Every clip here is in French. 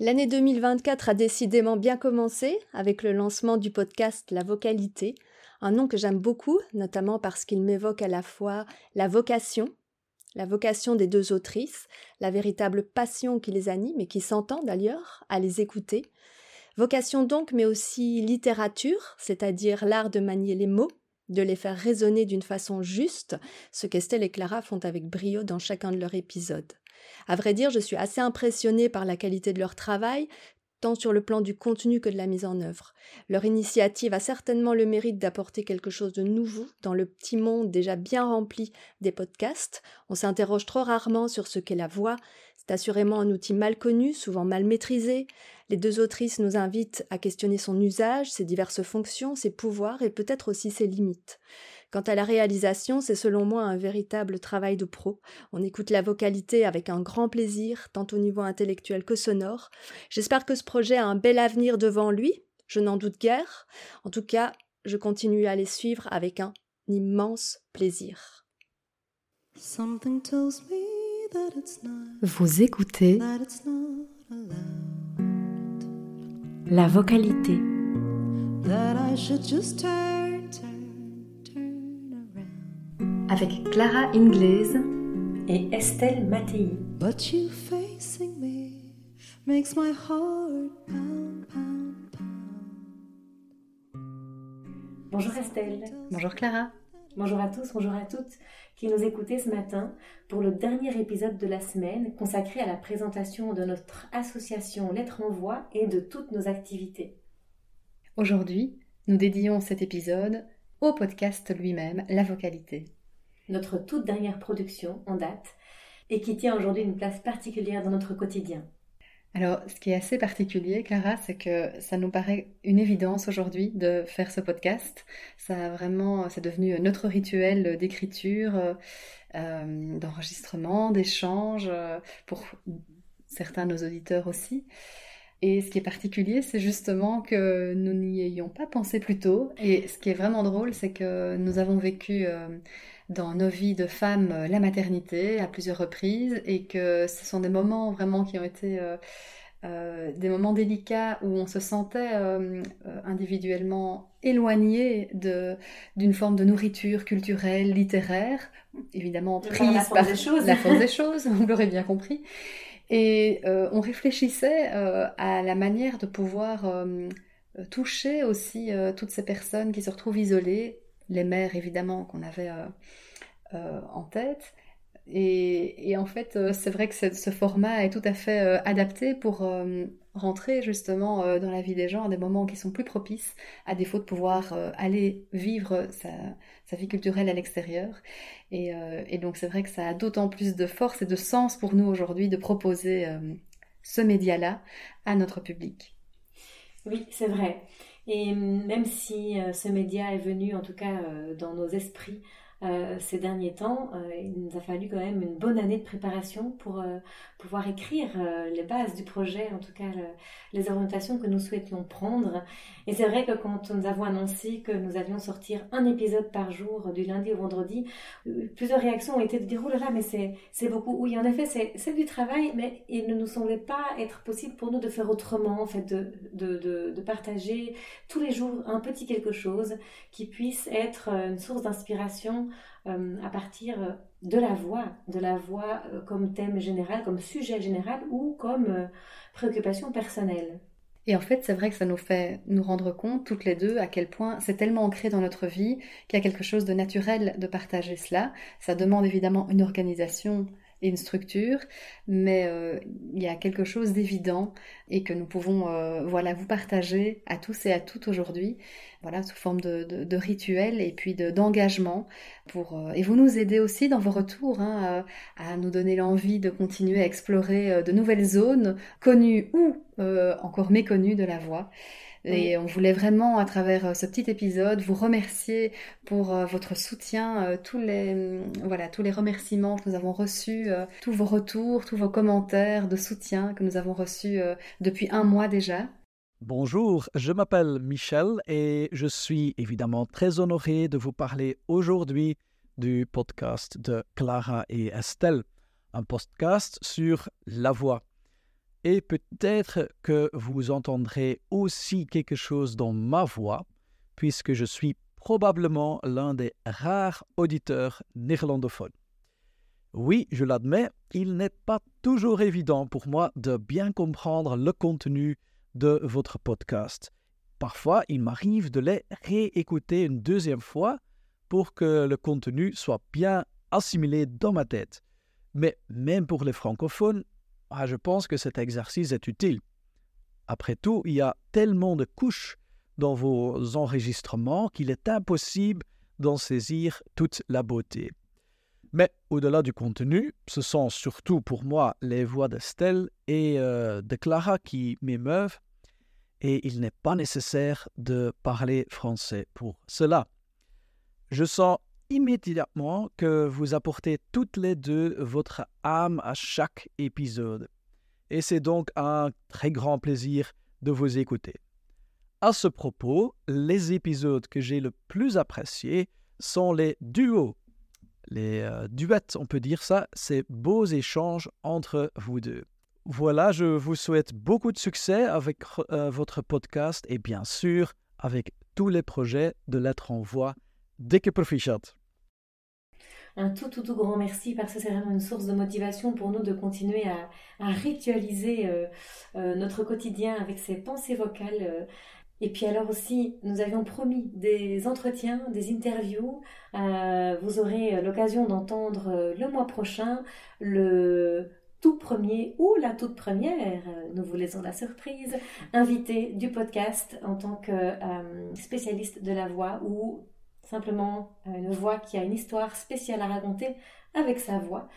L'année 2024 a décidément bien commencé avec le lancement du podcast La Vocalité, un nom que j'aime beaucoup, notamment parce qu'il m'évoque à la fois la vocation, la vocation des deux autrices, la véritable passion qui les anime et qui s'entend d'ailleurs à les écouter. Vocation donc, mais aussi littérature, c'est-à-dire l'art de manier les mots, de les faire résonner d'une façon juste, ce qu'Estelle et Clara font avec brio dans chacun de leurs épisodes. À vrai dire, je suis assez impressionnée par la qualité de leur travail, tant sur le plan du contenu que de la mise en œuvre. Leur initiative a certainement le mérite d'apporter quelque chose de nouveau dans le petit monde déjà bien rempli des podcasts. On s'interroge trop rarement sur ce qu'est la voix. C'est assurément un outil mal connu, souvent mal maîtrisé. Les deux autrices nous invitent à questionner son usage, ses diverses fonctions, ses pouvoirs et peut-être aussi ses limites. Quant à la réalisation, c'est selon moi un véritable travail de pro. On écoute la vocalité avec un grand plaisir, tant au niveau intellectuel que sonore. J'espère que ce projet a un bel avenir devant lui, je n'en doute guère. En tout cas, je continue à les suivre avec un immense plaisir. Vous écoutez la vocalité avec Clara Ingles et Estelle Mattei. But you facing me makes my heart pound, pound, pound. Bonjour Estelle. Bonjour Clara. Bonjour à tous, bonjour à toutes qui nous écoutez ce matin pour le dernier épisode de la semaine consacré à la présentation de notre association Lettres en Voix et de toutes nos activités. Aujourd'hui, nous dédions cet épisode au podcast lui-même, La Vocalité notre toute dernière production en date et qui tient aujourd'hui une place particulière dans notre quotidien. Alors, ce qui est assez particulier, Clara, c'est que ça nous paraît une évidence aujourd'hui de faire ce podcast. Ça a vraiment, c'est devenu notre rituel d'écriture, euh, d'enregistrement, d'échange, pour certains de nos auditeurs aussi. Et ce qui est particulier, c'est justement que nous n'y ayons pas pensé plus tôt. Et ce qui est vraiment drôle, c'est que nous avons vécu euh, dans nos vies de femmes euh, la maternité à plusieurs reprises et que ce sont des moments vraiment qui ont été euh, euh, des moments délicats où on se sentait individuellement éloigné d'une forme de nourriture culturelle, littéraire, évidemment prise par la force, des, choses. la force des choses, vous l'aurez bien compris. Et on réfléchissait à la manière de pouvoir toucher aussi toutes ces personnes qui se retrouvent isolées les mères évidemment qu'on avait euh, euh, en tête. Et, en fait, euh, c'est vrai que ce format est tout à fait adapté pour rentrer justement dans la vie des gens à des moments qui sont plus propices, à défaut de pouvoir aller vivre sa, vie culturelle à l'extérieur. Et, et, donc c'est vrai que ça a d'autant plus de force et de sens pour nous aujourd'hui de proposer ce média-là à notre public. Oui, c'est vrai. Et même si euh, ce média est venu, en tout cas euh, dans nos esprits, euh, ces derniers temps, euh, il nous a fallu quand même une bonne année de préparation pour euh, pouvoir écrire les bases du projet, en tout cas les orientations que nous souhaitions prendre. Et c'est vrai que quand nous avons annoncé que nous allions sortir un épisode par jour du lundi au vendredi, plusieurs réactions ont été de dire oh là là, mais c'est beaucoup. Oui, en effet, c'est du travail, mais il ne nous semblait pas être possible pour nous de faire autrement, en fait, de, de, de partager tous les jours un petit quelque chose qui puisse être une source d'inspiration euh, à partir euh, de la voix, de la voix euh, comme thème général, comme sujet général ou comme préoccupation personnelle. Et en fait, c'est vrai que ça nous fait nous rendre compte, toutes les deux, à quel point c'est tellement ancré dans notre vie qu'il y a quelque chose de naturel de partager cela. Ça demande évidemment une organisation une structure, mais euh, il y a quelque chose d'évident et que nous pouvons euh, voilà vous partager à tous et à toutes aujourd'hui, voilà sous forme de, de, rituel et puis d'engagement pour euh, et vous nous aidez aussi dans vos retours hein, à nous donner l'envie de continuer à explorer de nouvelles zones connues ou encore méconnues de la voix. Et on voulait vraiment, à travers euh, ce petit épisode, vous remercier pour euh, votre soutien, euh, tous les, mm, voilà, tous les remerciements que nous avons reçus, tous vos retours, tous vos commentaires de soutien que nous avons reçus depuis un mois déjà. Bonjour, je m'appelle Michel et je suis évidemment très honoré de vous parler aujourd'hui du podcast de Clara et Estelle, un podcast sur la voix. Et peut-être que vous entendrez aussi quelque chose dans ma voix, puisque je suis probablement l'un des rares auditeurs néerlandophones. Oui, je l'admets, il n'est pas toujours évident pour moi de bien comprendre le contenu de votre podcast. Parfois, il m'arrive de les réécouter une deuxième fois pour que le contenu soit bien assimilé dans ma tête. Mais même pour les francophones, ah, je pense que cet exercice est utile. Après tout, il y a tellement de couches dans vos enregistrements qu'il est impossible d'en saisir toute la beauté. Mais au-delà du contenu, ce sont surtout pour moi les voix d'Estelle et euh, de Clara qui m'émeuvent, et il n'est pas nécessaire de parler français pour cela. Je sens immédiatement que vous apportez toutes les deux votre âme à chaque épisode. Et c'est donc un très grand plaisir de vous écouter. À ce propos, les épisodes que j'ai le plus appréciés sont les duos. Les euh, duets, on peut dire ça, ces beaux échanges entre vous deux. Voilà, je vous souhaite beaucoup de succès avec euh, votre podcast et bien sûr avec tous les projets de Lettres en Voix. Dès que profichat un tout, tout, tout grand merci parce que c'est vraiment une source de motivation pour nous de continuer à, ritualiser euh, euh, notre quotidien avec ces pensées vocales. Euh. Et puis alors aussi, nous avions promis des entretiens, des interviews. vous aurez l'occasion d'entendre le mois prochain le tout premier ou la toute première, nous vous laissons la surprise, invité du podcast en tant que spécialiste de la voix ou simplement euh, une voix qui a une histoire spéciale à raconter avec sa voix.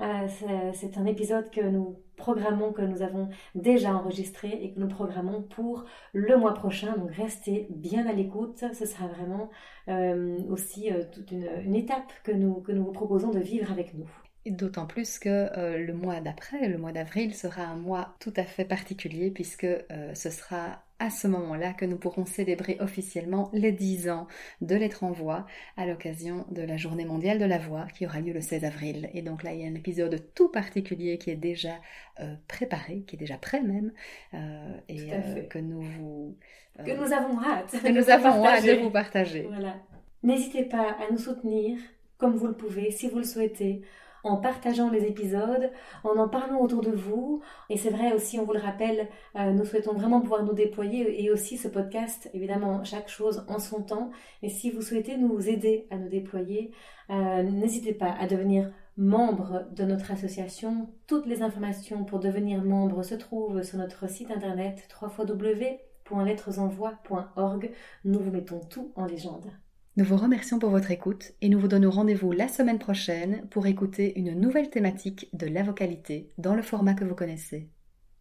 Euh, c'est un épisode que nous programmons, que nous avons déjà enregistré et que nous programmons pour le mois prochain. Donc restez bien à l'écoute. Ce sera vraiment euh, aussi toute une, étape que nous, que nous vous proposons de vivre avec nous. D'autant plus que le mois d'après, le mois d'avril, sera un mois tout à fait particulier puisque ce sera à ce moment-là que nous pourrons célébrer officiellement les 10 ans de Lettres en Voix à l'occasion de la Journée mondiale de la voix qui aura lieu le 16 avril. Et donc là, il y a un épisode tout particulier qui est déjà euh, préparé, qui est déjà prêt même, euh, et euh, que nous vous... que nous avons hâte. Que nous avons hâte de vous partager. Voilà. N'hésitez pas à nous soutenir comme vous le pouvez, si vous le souhaitez, en partageant les épisodes, en en parlant autour de vous. Et c'est vrai aussi, on vous le rappelle, euh, nous souhaitons vraiment pouvoir nous déployer et aussi ce podcast, évidemment, chaque chose en son temps. Et si vous souhaitez nous aider à nous déployer, euh, n'hésitez pas à devenir membre de notre association. Toutes les informations pour devenir membre se trouvent sur notre site internet www.lettresenvoi.org. Nous vous mettons tout en légende. Nous vous remercions pour votre écoute et nous vous donnons rendez-vous la semaine prochaine pour écouter une nouvelle thématique de la vocalité dans le format que vous connaissez.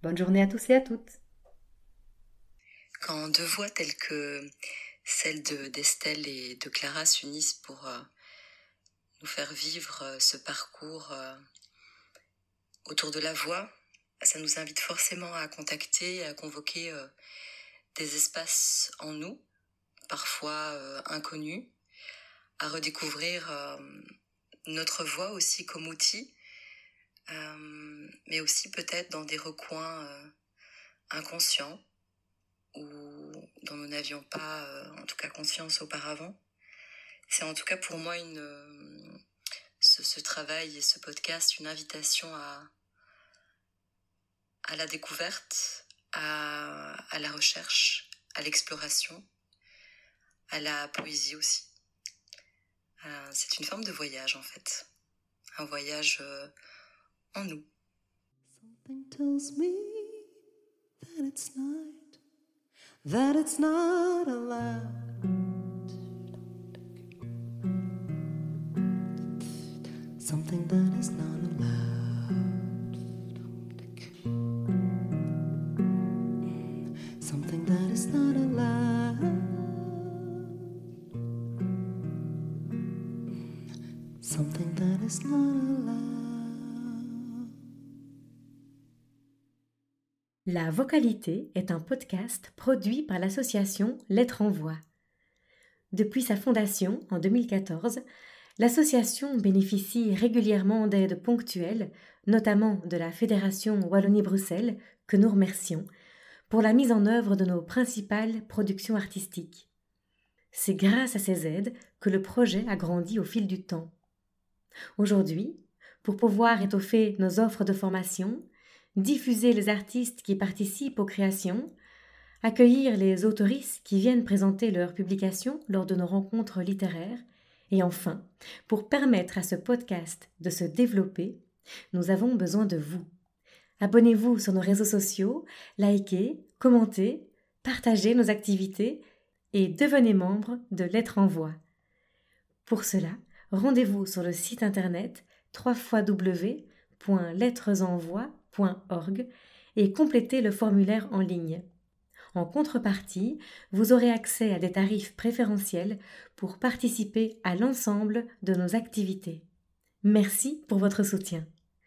Bonne journée à tous et à toutes. Quand deux voix telles que celles d'Estelle et de Clara s'unissent pour euh, nous faire vivre euh, ce parcours euh, autour de la voix, ça nous invite forcément à contacter, à convoquer des espaces en nous parfois euh, inconnus, à redécouvrir euh, notre voix aussi comme outil, euh, mais aussi peut-être dans des recoins inconscients ou dont nous n'avions pas en tout cas conscience auparavant. C'est en tout cas pour moi une, ce, travail et ce podcast une invitation à, à la découverte, à, à la recherche, à l'exploration à la poésie aussi. Euh, c'est une forme de voyage en fait, un voyage euh, en nous. Something tells me that it's not, that it's not allowed. Something that is not allowed. La vocalité est un podcast produit par l'association Lettres en Voix. Depuis sa fondation en 2014, l'association bénéficie régulièrement d'aides ponctuelles, notamment de la Fédération Wallonie-Bruxelles, que nous remercions pour la mise en œuvre de nos principales productions artistiques. C'est grâce à ces aides que le projet a grandi au fil du temps. Aujourd'hui, pour pouvoir étoffer nos offres de formation, diffuser les artistes qui participent aux créations, accueillir les autoristes qui viennent présenter leurs publications lors de nos rencontres littéraires, et enfin, pour permettre à ce podcast de se développer, nous avons besoin de vous. Abonnez-vous sur nos réseaux sociaux, likez, commentez, partagez nos activités et devenez membre de Lettres en Voix. Pour cela, rendez-vous sur le site internet www.lettresenvoix.org et complétez le formulaire en ligne. En contrepartie, vous aurez accès à des tarifs préférentiels pour participer à l'ensemble de nos activités. Merci pour votre soutien.